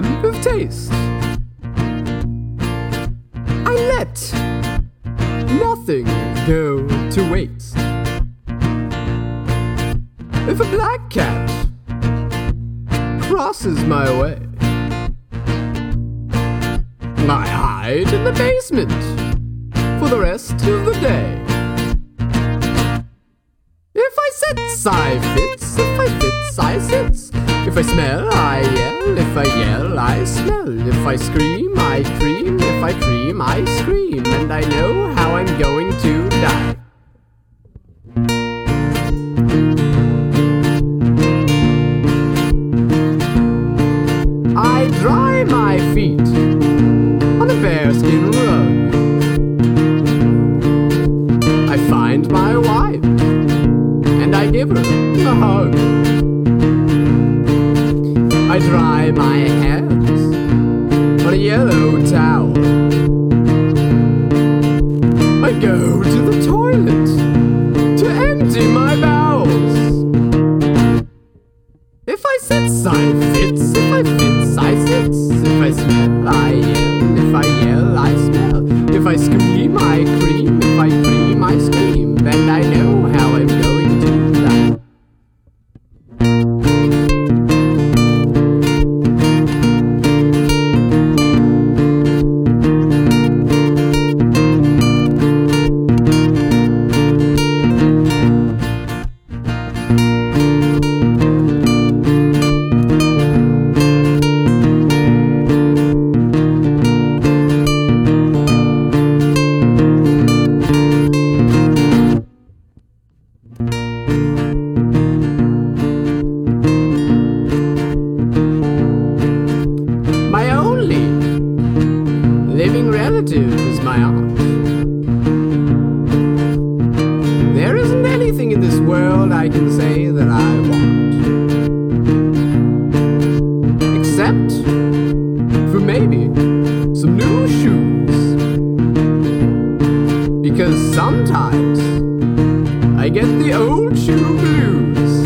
man of taste. I let nothing go to waste. If a black cat crosses my way, I hide in the basement for the rest of the day. If I sit, I fits. If I fits, I sits. If I smell, I I smell. If I scream, I cream. If I cream, I scream. And I know how I'm going to die. I dry my feet on a bearskin rug. I find my wife and I give her a hug. I dry my hands on a yellow towel. I go to the toilet to empty my bowels. If I sit, I fits. If I fits, I sits. If I smell, I yell. If I yell, I smell. If I scream, is my aunt. There isn't anything in this world I can say that I want. Except for maybe some new shoes. Because sometimes I get the old shoe blues.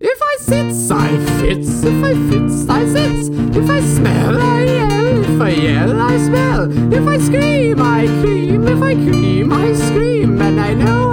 If I sit, I fits. If I fits, I sits. If I smell, I yell. If I yell, I smell. If I scream, I cream. If I cream, I scream. And I know